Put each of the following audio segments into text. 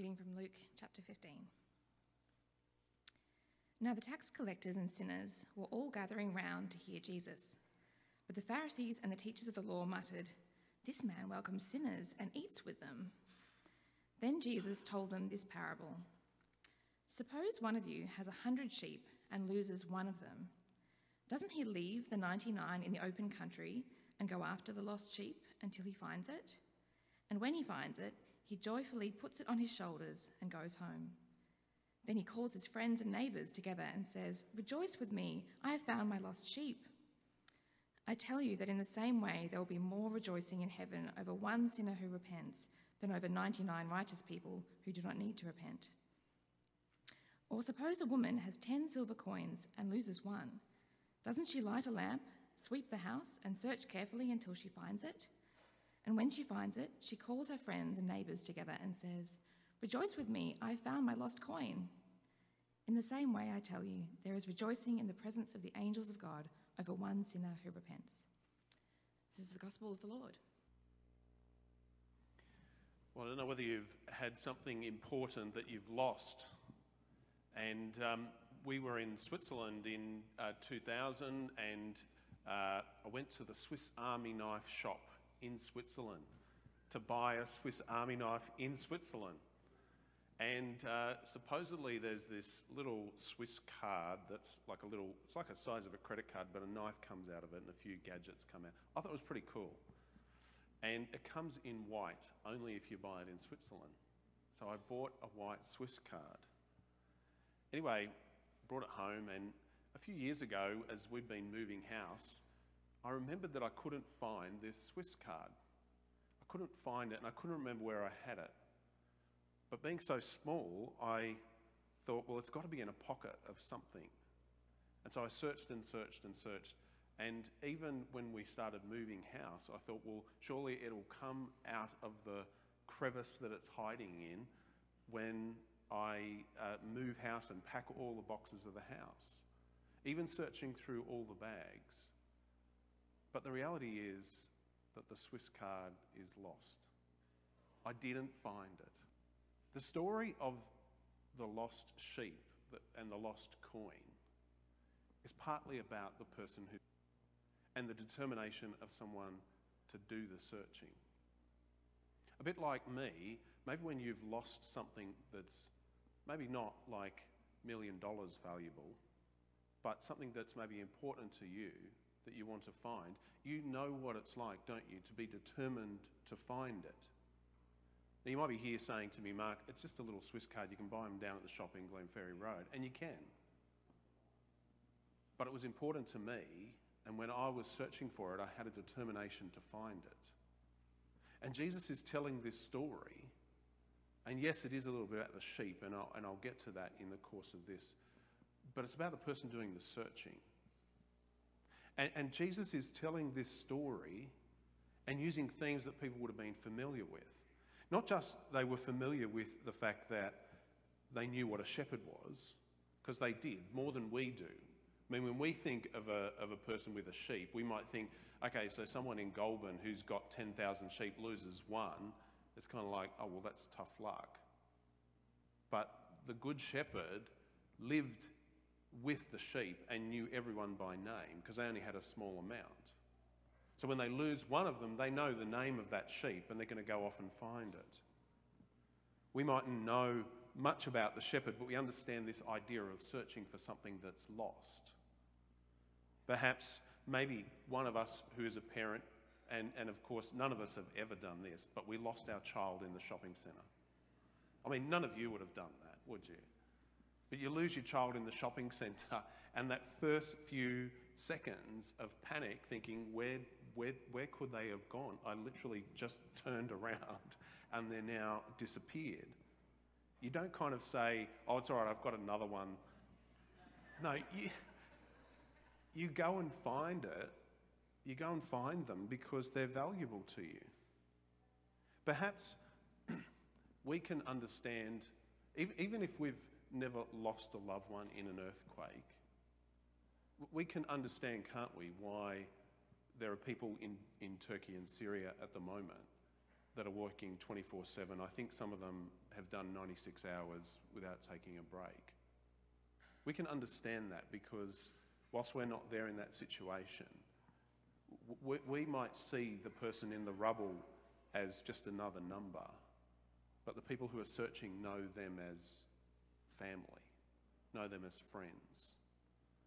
Reading from Luke chapter 15. Now the tax collectors and sinners were all gathering round to hear Jesus. But the Pharisees and the teachers of the law muttered, This man welcomes sinners and eats with them. Then Jesus told them this parable Suppose one of you has a hundred sheep and loses one of them. Doesn't he leave the 99 in the open country and go after the lost sheep until he finds it? And when he finds it, he joyfully puts it on his shoulders and goes home. Then he calls his friends and neighbours together and says, Rejoice with me, I have found my lost sheep. I tell you that in the same way there will be more rejoicing in heaven over one sinner who repents than over 99 righteous people who do not need to repent. Or suppose a woman has 10 silver coins and loses one. Doesn't she light a lamp, sweep the house, and search carefully until she finds it? And when she finds it, she calls her friends and neighbours together and says, Rejoice with me, I have found my lost coin. In the same way, I tell you, there is rejoicing in the presence of the angels of God over one sinner who repents. This is the gospel of the Lord. Well, I don't know whether you've had something important that you've lost. And um, we were in Switzerland in uh, 2000, and uh, I went to the Swiss Army knife shop in Switzerland to buy a Swiss Army knife in Switzerland. And uh, supposedly there's this little Swiss card that's like a little, it's like the size of a credit card, but a knife comes out of it and a few gadgets come out. I thought it was pretty cool. And it comes in white only if you buy it in Switzerland. So I bought a white Swiss card. Anyway, brought it home, and a few years ago, as we'd been moving house, I remembered that I couldn't find this Swiss card. I couldn't find it, and I couldn't remember where I had it. But being so small, I thought, well, it's got to be in a pocket of something. And so I searched and searched and searched. And even when we started moving house, I thought, well, surely it'll come out of the crevice that it's hiding in when I uh, move house and pack all the boxes of the house. Even searching through all the bags. But the reality is that the Swiss card is lost. I didn't find it. The story of the lost sheep and the lost coin is partly about the person who and the determination of someone to do the searching. A bit like me, maybe when you've lost something that's maybe not like million dollars valuable, but something that's maybe important to you that you want to find, you know what it's like, don't you, to be determined to find it. Now, you might be here saying to me, Mark, it's just a little Swiss card. You can buy them down at the shop in Glenferrie Road, and you can. But it was important to me, and when I was searching for it, I had a determination to find it. And Jesus is telling this story, and yes, it is a little bit about the sheep, and I'll, and I'll get to that in the course of this, but it's about the person doing the searching. And, and Jesus is telling this story and using themes that people would have been familiar with. Not just they were familiar with the fact that they knew what a shepherd was, because they did, more than we do. I mean, when we think of a, of a person with a sheep, we might think, okay, so someone in Goulburn who's got 10,000 sheep loses one, it's kind of like, oh, well, that's tough luck. But the good shepherd lived with the sheep and knew everyone by name because they only had a small amount. So when they lose one of them, they know the name of that sheep and they're going to go off and find it. We mightn't know much about the shepherd, but we understand this idea of searching for something that's lost. Perhaps, maybe one of us who is a parent, and, and of course, none of us have ever done this, but we lost our child in the shopping centre. I mean, none of you would have done that, would you? But you lose your child in the shopping centre, and that first few seconds of panic, thinking, where where, where could they have gone? I literally just turned around and they're now disappeared. You don't kind of say, oh, it's all right, I've got another one. No, you, you go and find it. You go and find them because they're valuable to you. Perhaps we can understand, even if we've never lost a loved one in an earthquake, we can understand, can't we, why there are people in, in Turkey and Syria at the moment that are working 24 7. I think some of them have done 96 hours without taking a break. We can understand that because whilst we're not there in that situation, we, we might see the person in the rubble as just another number, but the people who are searching know them as family, know them as friends.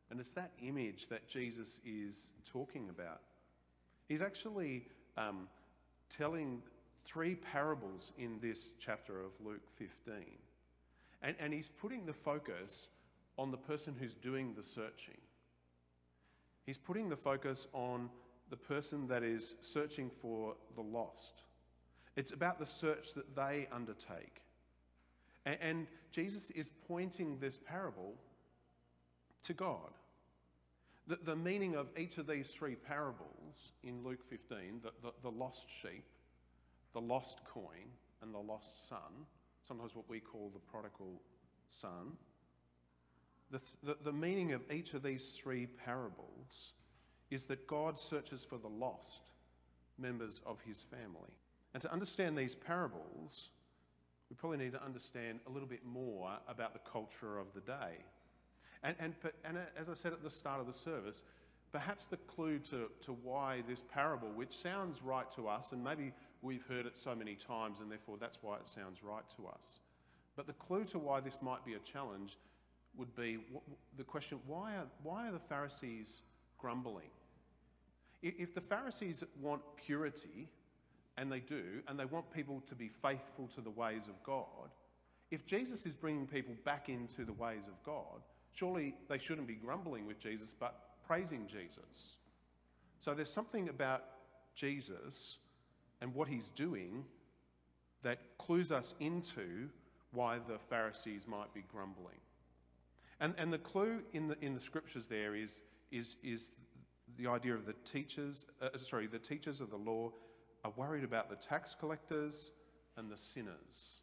And it's that image that Jesus is talking about. He's actually um, telling three parables in this chapter of Luke 15. And, and he's putting the focus on the person who's doing the searching. He's putting the focus on the person that is searching for the lost. It's about the search that they undertake. And, Jesus is pointing this parable to God. The, the meaning of each of these three parables in Luke 15 the, the, the lost sheep, the lost coin, and the lost son, sometimes what we call the prodigal son, the, the, the meaning of each of these three parables is that God searches for the lost members of his family. And to understand these parables, we probably need to understand a little bit more about the culture of the day. And, and, and uh, as I said at the start of the service, perhaps the clue to, to why this parable, which sounds right to us, and maybe we've heard it so many times and therefore that's why it sounds right to us, but the clue to why this might be a challenge would be the question why are, why are the Pharisees grumbling? If the Pharisees want purity, and they do, and they want people to be faithful to the ways of God, if Jesus is bringing people back into the ways of God, surely they shouldn't be grumbling with Jesus, but praising Jesus. So there's something about Jesus and what he's doing that clues us into why the Pharisees might be grumbling. And, and the clue in the, in the scriptures there is, is, is the idea of the teachers, uh, sorry, the teachers of the law are worried about the tax collectors and the sinners.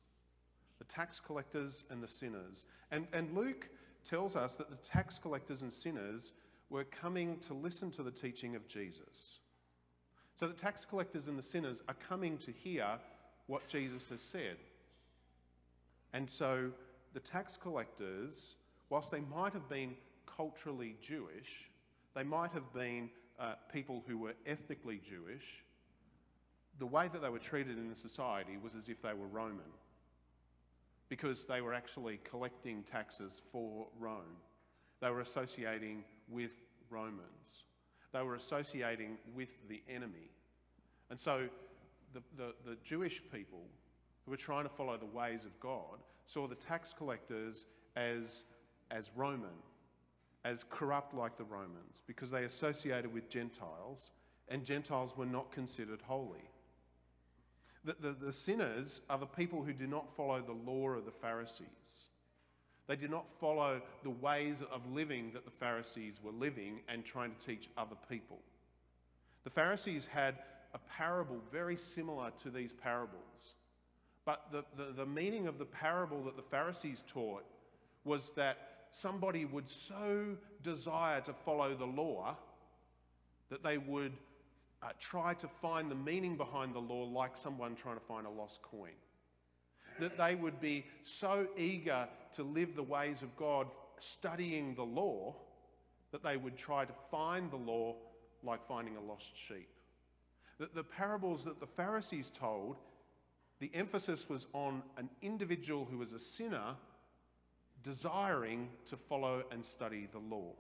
The tax collectors and the sinners. And, and Luke tells us that the tax collectors and sinners were coming to listen to the teaching of Jesus. So the tax collectors and the sinners are coming to hear what Jesus has said. And so the tax collectors, whilst they might have been culturally Jewish, they might have been uh, people who were ethnically Jewish, the way that they were treated in the society was as if they were Roman because they were actually collecting taxes for Rome. They were associating with Romans. They were associating with the enemy. And so the, the, the, Jewish people who were trying to follow the ways of God saw the tax collectors as, as Roman, as corrupt like the Romans, because they associated with Gentiles, and Gentiles were not considered holy. The, the, the sinners are the people who do not follow the law of the Pharisees. They do not follow the ways of living that the Pharisees were living and trying to teach other people. The Pharisees had a parable very similar to these parables. But the, the, the, meaning of the parable that the Pharisees taught was that somebody would so desire to follow the law that they would uh, try to find the meaning behind the law like someone trying to find a lost coin. That they would be so eager to live the ways of God, studying the law, that they would try to find the law like finding a lost sheep. That the parables that the Pharisees told, the emphasis was on an individual who was a sinner desiring to follow and study the law.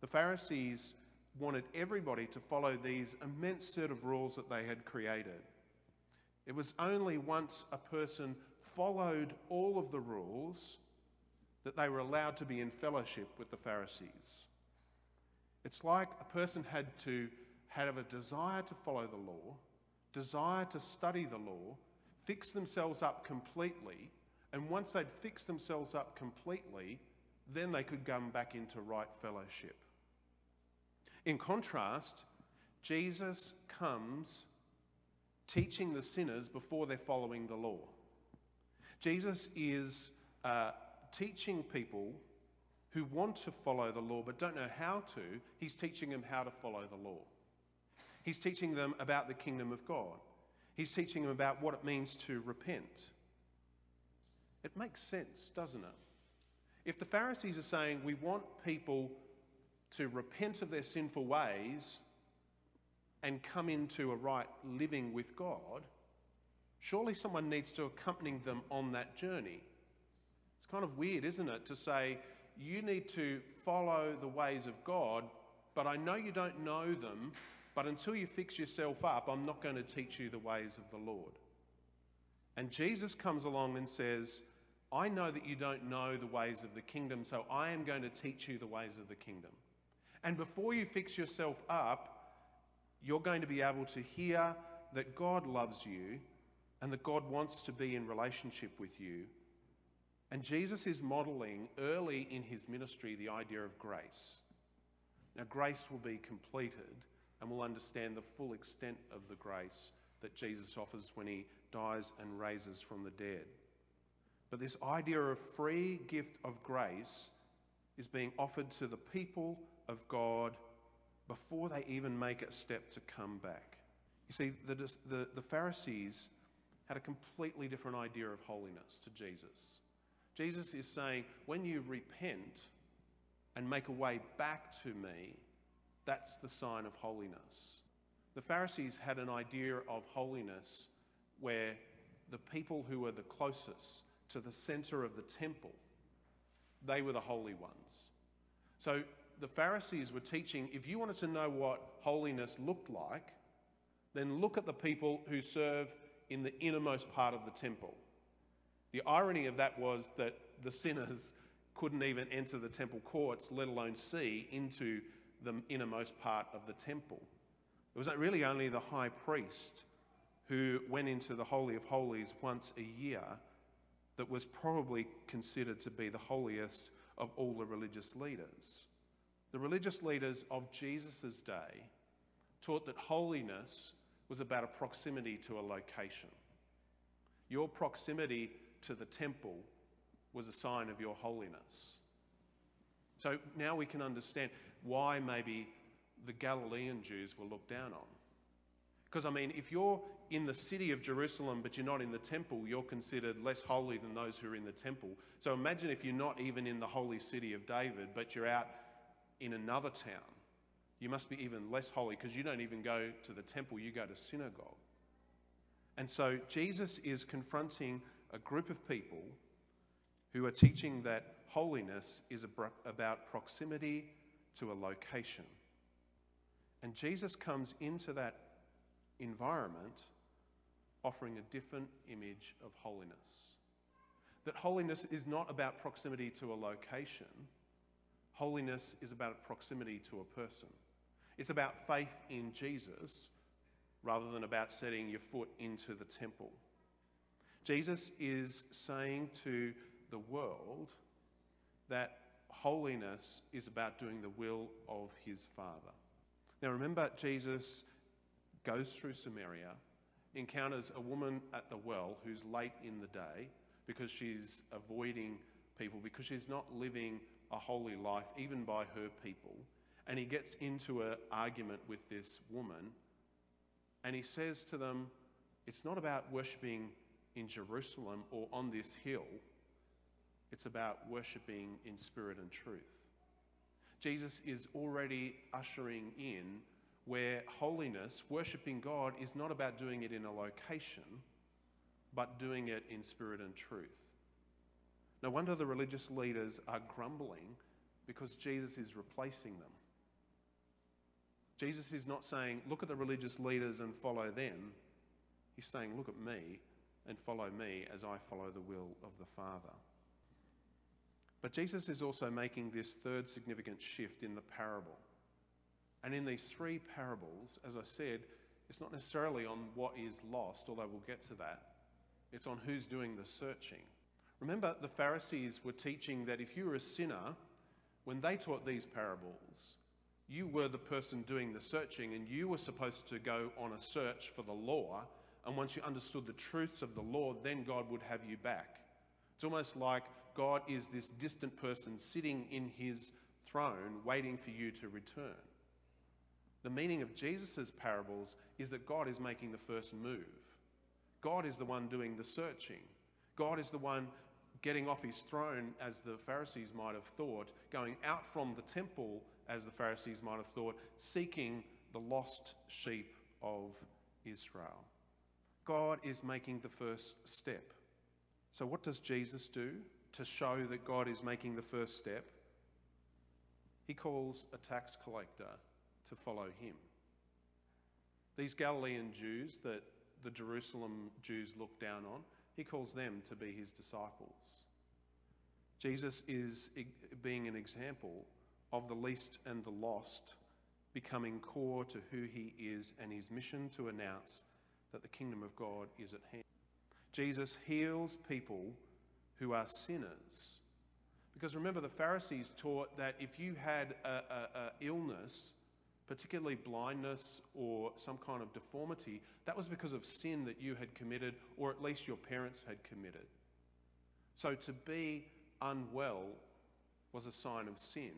The Pharisees wanted everybody to follow these immense set of rules that they had created. It was only once a person followed all of the rules that they were allowed to be in fellowship with the Pharisees. It's like a person had to have a desire to follow the law, desire to study the law, fix themselves up completely, and once they'd fixed themselves up completely, then they could come back into right fellowship. In contrast, Jesus comes teaching the sinners before they're following the law. Jesus is uh, teaching people who want to follow the law but don't know how to, he's teaching them how to follow the law. He's teaching them about the kingdom of God. He's teaching them about what it means to repent. It makes sense, doesn't it? If the Pharisees are saying we want people to repent of their sinful ways and come into a right living with God, surely someone needs to accompany them on that journey. It's kind of weird, isn't it, to say you need to follow the ways of God, but I know you don't know them, but until you fix yourself up, I'm not going to teach you the ways of the Lord. And Jesus comes along and says, I know that you don't know the ways of the kingdom, so I am going to teach you the ways of the kingdom. And before you fix yourself up, you're going to be able to hear that God loves you and that God wants to be in relationship with you. And Jesus is modeling early in his ministry the idea of grace. Now, grace will be completed and we'll understand the full extent of the grace that Jesus offers when he dies and raises from the dead. But this idea of free gift of grace is being offered to the people of God before they even make a step to come back. You see, the, the, the Pharisees had a completely different idea of holiness to Jesus. Jesus is saying, when you repent and make a way back to me, that's the sign of holiness. The Pharisees had an idea of holiness where the people who were the closest to the center of the temple, they were the holy ones. So the Pharisees were teaching if you wanted to know what holiness looked like, then look at the people who serve in the innermost part of the temple. The irony of that was that the sinners couldn't even enter the temple courts, let alone see into the innermost part of the temple. It was really only the high priest who went into the Holy of Holies once a year that was probably considered to be the holiest of all the religious leaders. The religious leaders of Jesus' day taught that holiness was about a proximity to a location. Your proximity to the temple was a sign of your holiness. So now we can understand why maybe the Galilean Jews were looked down on. Because, I mean, if you're in the city of Jerusalem but you're not in the temple, you're considered less holy than those who are in the temple. So imagine if you're not even in the holy city of David, but you're out in another town. You must be even less holy because you don't even go to the temple, you go to synagogue. And so Jesus is confronting a group of people who are teaching that holiness is about proximity to a location. And Jesus comes into that environment offering a different image of holiness. That holiness is not about proximity to a location, holiness is about proximity to a person. It's about faith in Jesus rather than about setting your foot into the temple. Jesus is saying to the world that holiness is about doing the will of his Father. Now remember, Jesus goes through Samaria, encounters a woman at the well who's late in the day because she's avoiding people, because she's not living a holy life, even by her people. And he gets into an argument with this woman, and he says to them, It's not about worshipping in Jerusalem or on this hill, it's about worshipping in spirit and truth. Jesus is already ushering in where holiness, worshipping God, is not about doing it in a location, but doing it in spirit and truth. No wonder the religious leaders are grumbling because Jesus is replacing them. Jesus is not saying, look at the religious leaders and follow them. He's saying, look at me and follow me as I follow the will of the Father. But Jesus is also making this third significant shift in the parable. And in these three parables, as I said, it's not necessarily on what is lost, although we'll get to that. It's on who's doing the searching. Remember, the Pharisees were teaching that if you were a sinner, when they taught these parables, you were the person doing the searching and you were supposed to go on a search for the law. And once you understood the truths of the law, then God would have you back. It's almost like God is this distant person sitting in his throne waiting for you to return. The meaning of Jesus' parables is that God is making the first move. God is the one doing the searching. God is the one getting off his throne, as the Pharisees might have thought, going out from the temple, as the Pharisees might have thought, seeking the lost sheep of Israel. God is making the first step. So, what does Jesus do to show that God is making the first step? He calls a tax collector to follow him. These Galilean Jews that the Jerusalem Jews look down on, he calls them to be his disciples. Jesus is being an example of the least and the lost becoming core to who he is and his mission to announce that the kingdom of God is at hand. Jesus heals people who are sinners. Because remember, the Pharisees taught that if you had an illness, particularly blindness or some kind of deformity, that was because of sin that you had committed, or at least your parents had committed. So to be unwell was a sign of sin.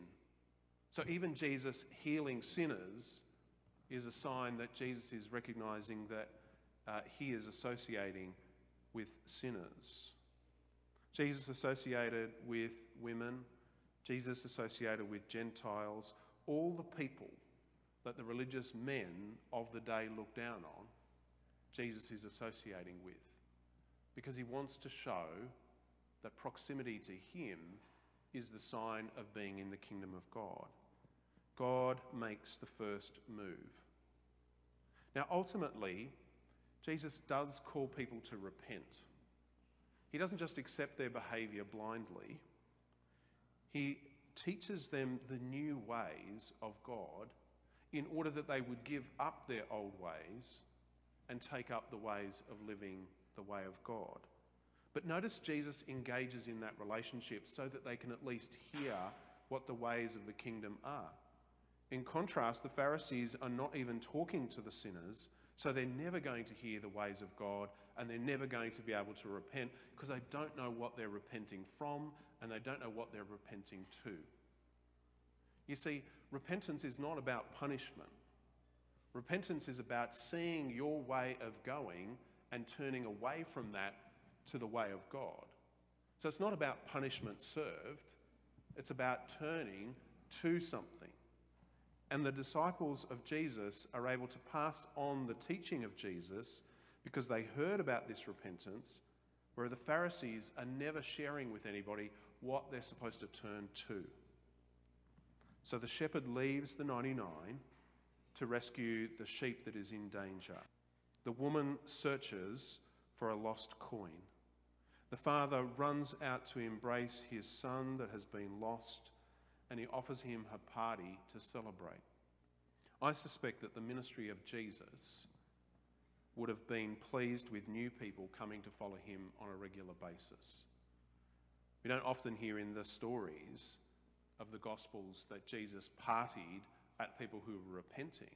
So even Jesus healing sinners is a sign that Jesus is recognizing that uh, he is associating with sinners. Jesus associated with women, Jesus associated with Gentiles, all the people that the religious men of the day look down on, Jesus is associating with. Because he wants to show that proximity to him is the sign of being in the kingdom of God. God makes the first move. Now, ultimately, Jesus does call people to repent. He doesn't just accept their behaviour blindly, he teaches them the new ways of God in order that they would give up their old ways and take up the ways of living the way of God. But notice Jesus engages in that relationship so that they can at least hear what the ways of the kingdom are. In contrast, the Pharisees are not even talking to the sinners, so they're never going to hear the ways of God and they're never going to be able to repent because they don't know what they're repenting from and they don't know what they're repenting to. You see, repentance is not about punishment. Repentance is about seeing your way of going and turning away from that to the way of God. So it's not about punishment served, it's about turning to something. And the disciples of Jesus are able to pass on the teaching of Jesus because they heard about this repentance, where the Pharisees are never sharing with anybody what they're supposed to turn to. So the shepherd leaves the 99 to rescue the sheep that is in danger. The woman searches for a lost coin. The father runs out to embrace his son that has been lost and he offers him a party to celebrate. I suspect that the ministry of Jesus would have been pleased with new people coming to follow him on a regular basis. We don't often hear in the stories of the Gospels that Jesus partied at people who were repenting.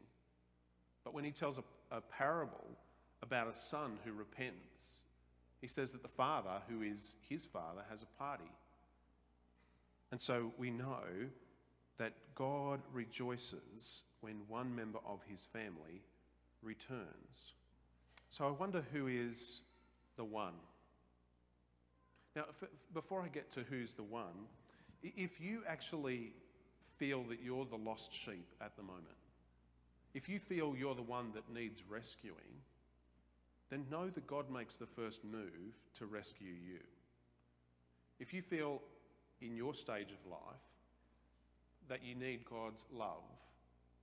But when he tells a, a parable about a son who repents, he says that the father, who is his father, has a party. And so we know that God rejoices when one member of his family returns. So I wonder who is the one. Now, before I get to who's the one, if you actually feel that you're the lost sheep at the moment, if you feel you're the one that needs rescuing, then know that God makes the first move to rescue you. If you feel in your stage of life that you need God's love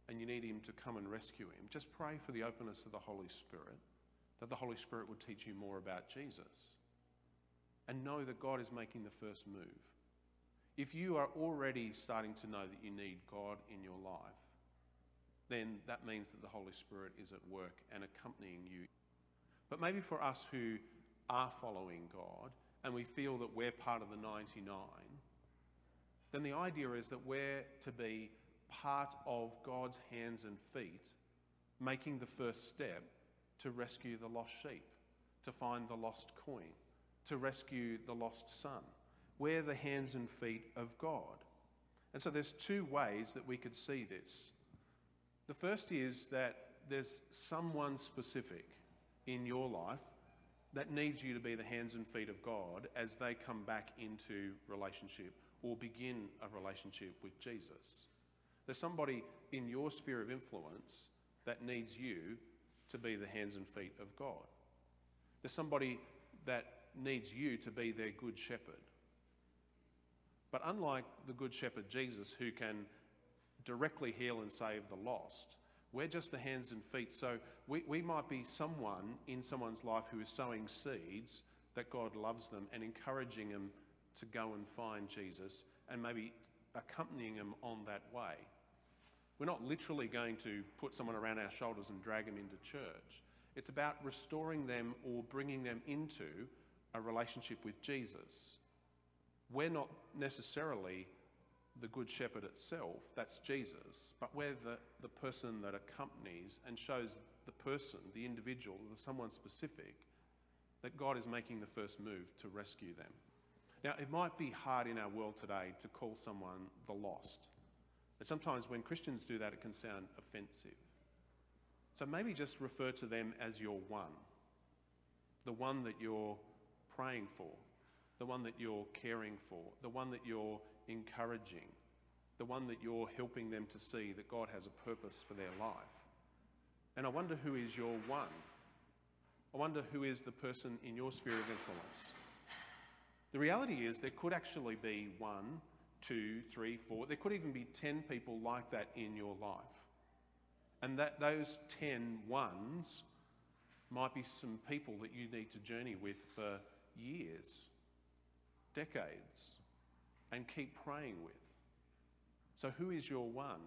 and you need Him to come and rescue Him, just pray for the openness of the Holy Spirit, that the Holy Spirit would teach you more about Jesus. And know that God is making the first move. If you are already starting to know that you need God in your life, then that means that the Holy Spirit is at work and accompanying you. But maybe for us who are following God and we feel that we're part of the 99, then the idea is that we're to be part of God's hands and feet, making the first step to rescue the lost sheep, to find the lost coin, to rescue the lost son. We're the hands and feet of God. And so there's two ways that we could see this. The first is that there's someone specific in your life that needs you to be the hands and feet of God as they come back into relationship or begin a relationship with Jesus. There's somebody in your sphere of influence that needs you to be the hands and feet of God. There's somebody that needs you to be their good shepherd. But unlike the good shepherd Jesus, who can directly heal and save the lost, we're just the hands and feet. So we, we might be someone in someone's life who is sowing seeds that God loves them and encouraging them to go and find Jesus and maybe accompanying them on that way. We're not literally going to put someone around our shoulders and drag them into church. It's about restoring them or bringing them into a relationship with Jesus. We're not necessarily the Good Shepherd itself, that's Jesus, but we're the, the person that accompanies and shows the person, the individual, the someone specific, that God is making the first move to rescue them. Now, it might be hard in our world today to call someone the lost. But sometimes when Christians do that, it can sound offensive. So maybe just refer to them as your one, the one that you're praying for, the one that you're caring for, the one that you're encouraging, the one that you're helping them to see that God has a purpose for their life. And I wonder who is your one. I wonder who is the person in your sphere of influence. The reality is, there could actually be one, two, three, four, there could even be 10 people like that in your life. And that those 10 ones might be some people that you need to journey with for years, decades, and keep praying with. So, who is your one?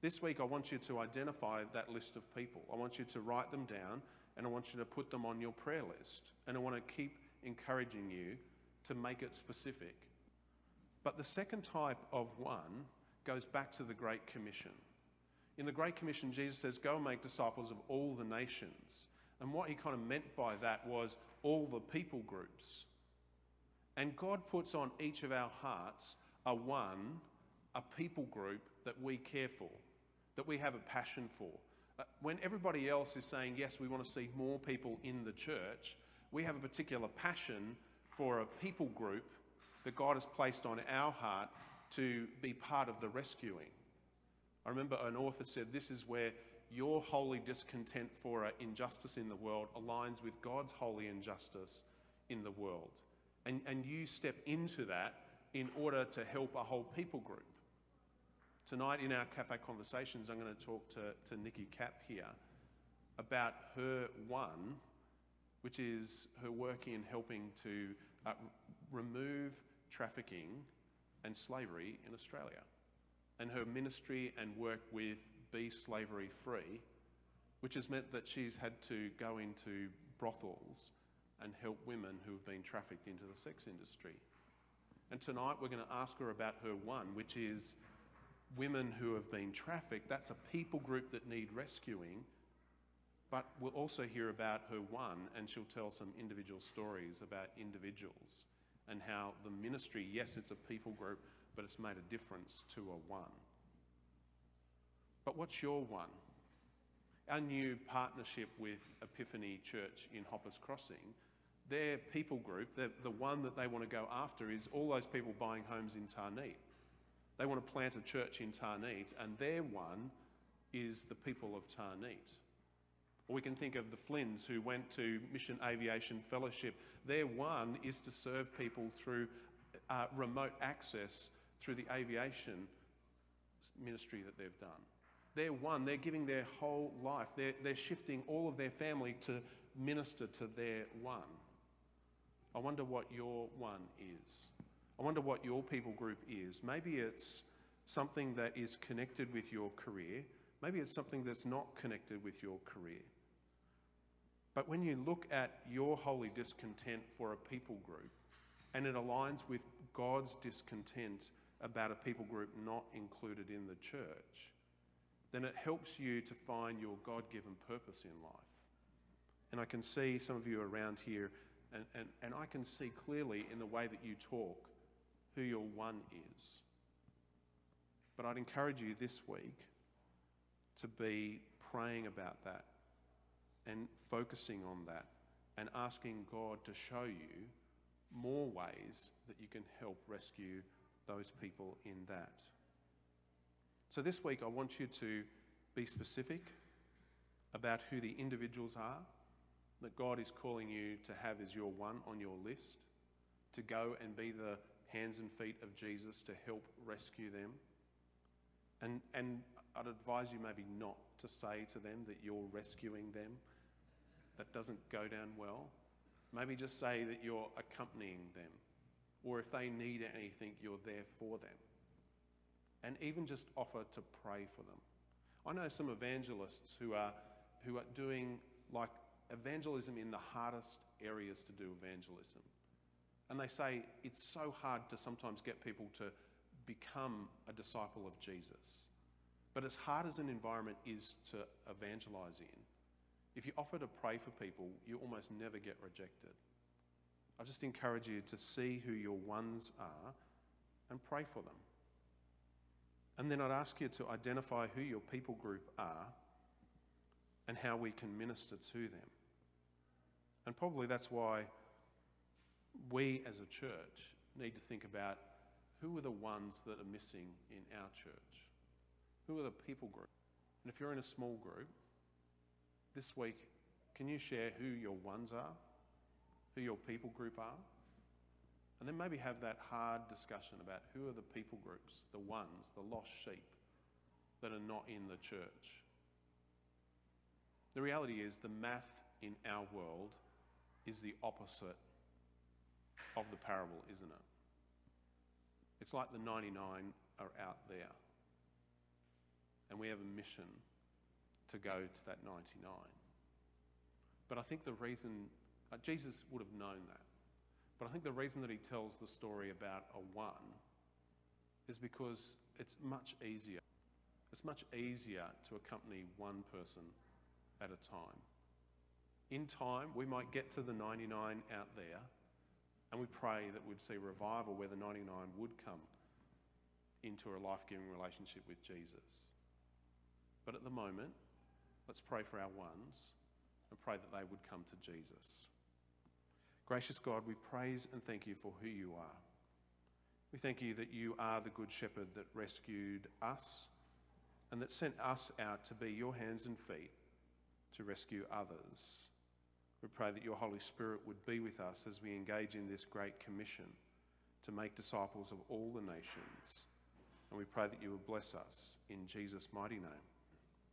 This week, I want you to identify that list of people. I want you to write them down and I want you to put them on your prayer list. And I want to keep encouraging you to make it specific. But the second type of one goes back to the Great Commission. In the Great Commission, Jesus says, Go and make disciples of all the nations. And what he kind of meant by that was all the people groups. And God puts on each of our hearts a one, a people group that we care for, that we have a passion for. Uh, when everybody else is saying, yes, we want to see more people in the church, we have a particular passion for a people group that God has placed on our heart to be part of the rescuing. I remember an author said, This is where your holy discontent for injustice in the world aligns with God's holy injustice in the world and, and you step into that in order to help a whole people group. Tonight in our cafe conversations, I'm going to talk to, to Nikki Cap here about her one, which is her work in helping to uh, remove trafficking and slavery in Australia, and her ministry and work with Be Slavery Free, which has meant that she's had to go into brothels and help women who have been trafficked into the sex industry. And tonight we're going to ask her about her one, which is women who have been trafficked. That's a people group that need rescuing. But we'll also hear about her one, and she'll tell some individual stories about individuals and how the ministry, yes, it's a people group, but it's made a difference to a one. But what's your one? Our new partnership with Epiphany Church in Hoppers Crossing their people group, the, the one that they want to go after, is all those people buying homes in Tarneit. They want to plant a church in Tarneit, and their one is the people of Tarneit. Or we can think of the Flynns who went to Mission Aviation Fellowship. Their one is to serve people through uh, remote access through the aviation ministry that they've done. They're one, they're giving their whole life, they're, they're shifting all of their family to minister to their one. I wonder what your one is. I wonder what your people group is. Maybe it's something that is connected with your career. Maybe it's something that's not connected with your career. But when you look at your holy discontent for a people group and it aligns with God's discontent about a people group not included in the church, then it helps you to find your God given purpose in life. And I can see some of you around here and, and, and I can see clearly in the way that you talk who your one is. But I'd encourage you this week to be praying about that and focusing on that and asking God to show you more ways that you can help rescue those people in that. So this week, I want you to be specific about who the individuals are that God is calling you to have as your one on your list, to go and be the hands and feet of Jesus to help rescue them. And, and I'd advise you maybe not to say to them that you're rescuing them. That doesn't go down well. Maybe just say that you're accompanying them, or if they need anything, you're there for them. And even just offer to pray for them. I know some evangelists who are, who are doing like evangelism in the hardest areas to do evangelism. And they say it's so hard to sometimes get people to become a disciple of Jesus. But as hard as an environment is to evangelize in, if you offer to pray for people, you almost never get rejected. I just encourage you to see who your ones are and pray for them. And then I'd ask you to identify who your people group are and how we can minister to them. And probably that's why we as a church need to think about who are the ones that are missing in our church? Who are the people group? And if you're in a small group, this week, can you share who your ones are, who your people group are? And then maybe have that hard discussion about who are the people groups, the ones, the lost sheep that are not in the church. The reality is, the math in our world is the opposite of the parable, isn't it? It's like the 99 are out there. And we have a mission to go to that 99. But I think the reason, uh, Jesus would have known that. But I think the reason that he tells the story about a one is because it's much easier. It's much easier to accompany one person at a time. In time, we might get to the 99 out there, and we pray that we'd see revival where the 99 would come into a life giving relationship with Jesus. But at the moment, let's pray for our ones and pray that they would come to Jesus. Gracious God, we praise and thank you for who you are. We thank you that you are the good shepherd that rescued us and that sent us out to be your hands and feet to rescue others. We pray that your Holy Spirit would be with us as we engage in this great commission to make disciples of all the nations. And we pray that you would bless us in Jesus' mighty name.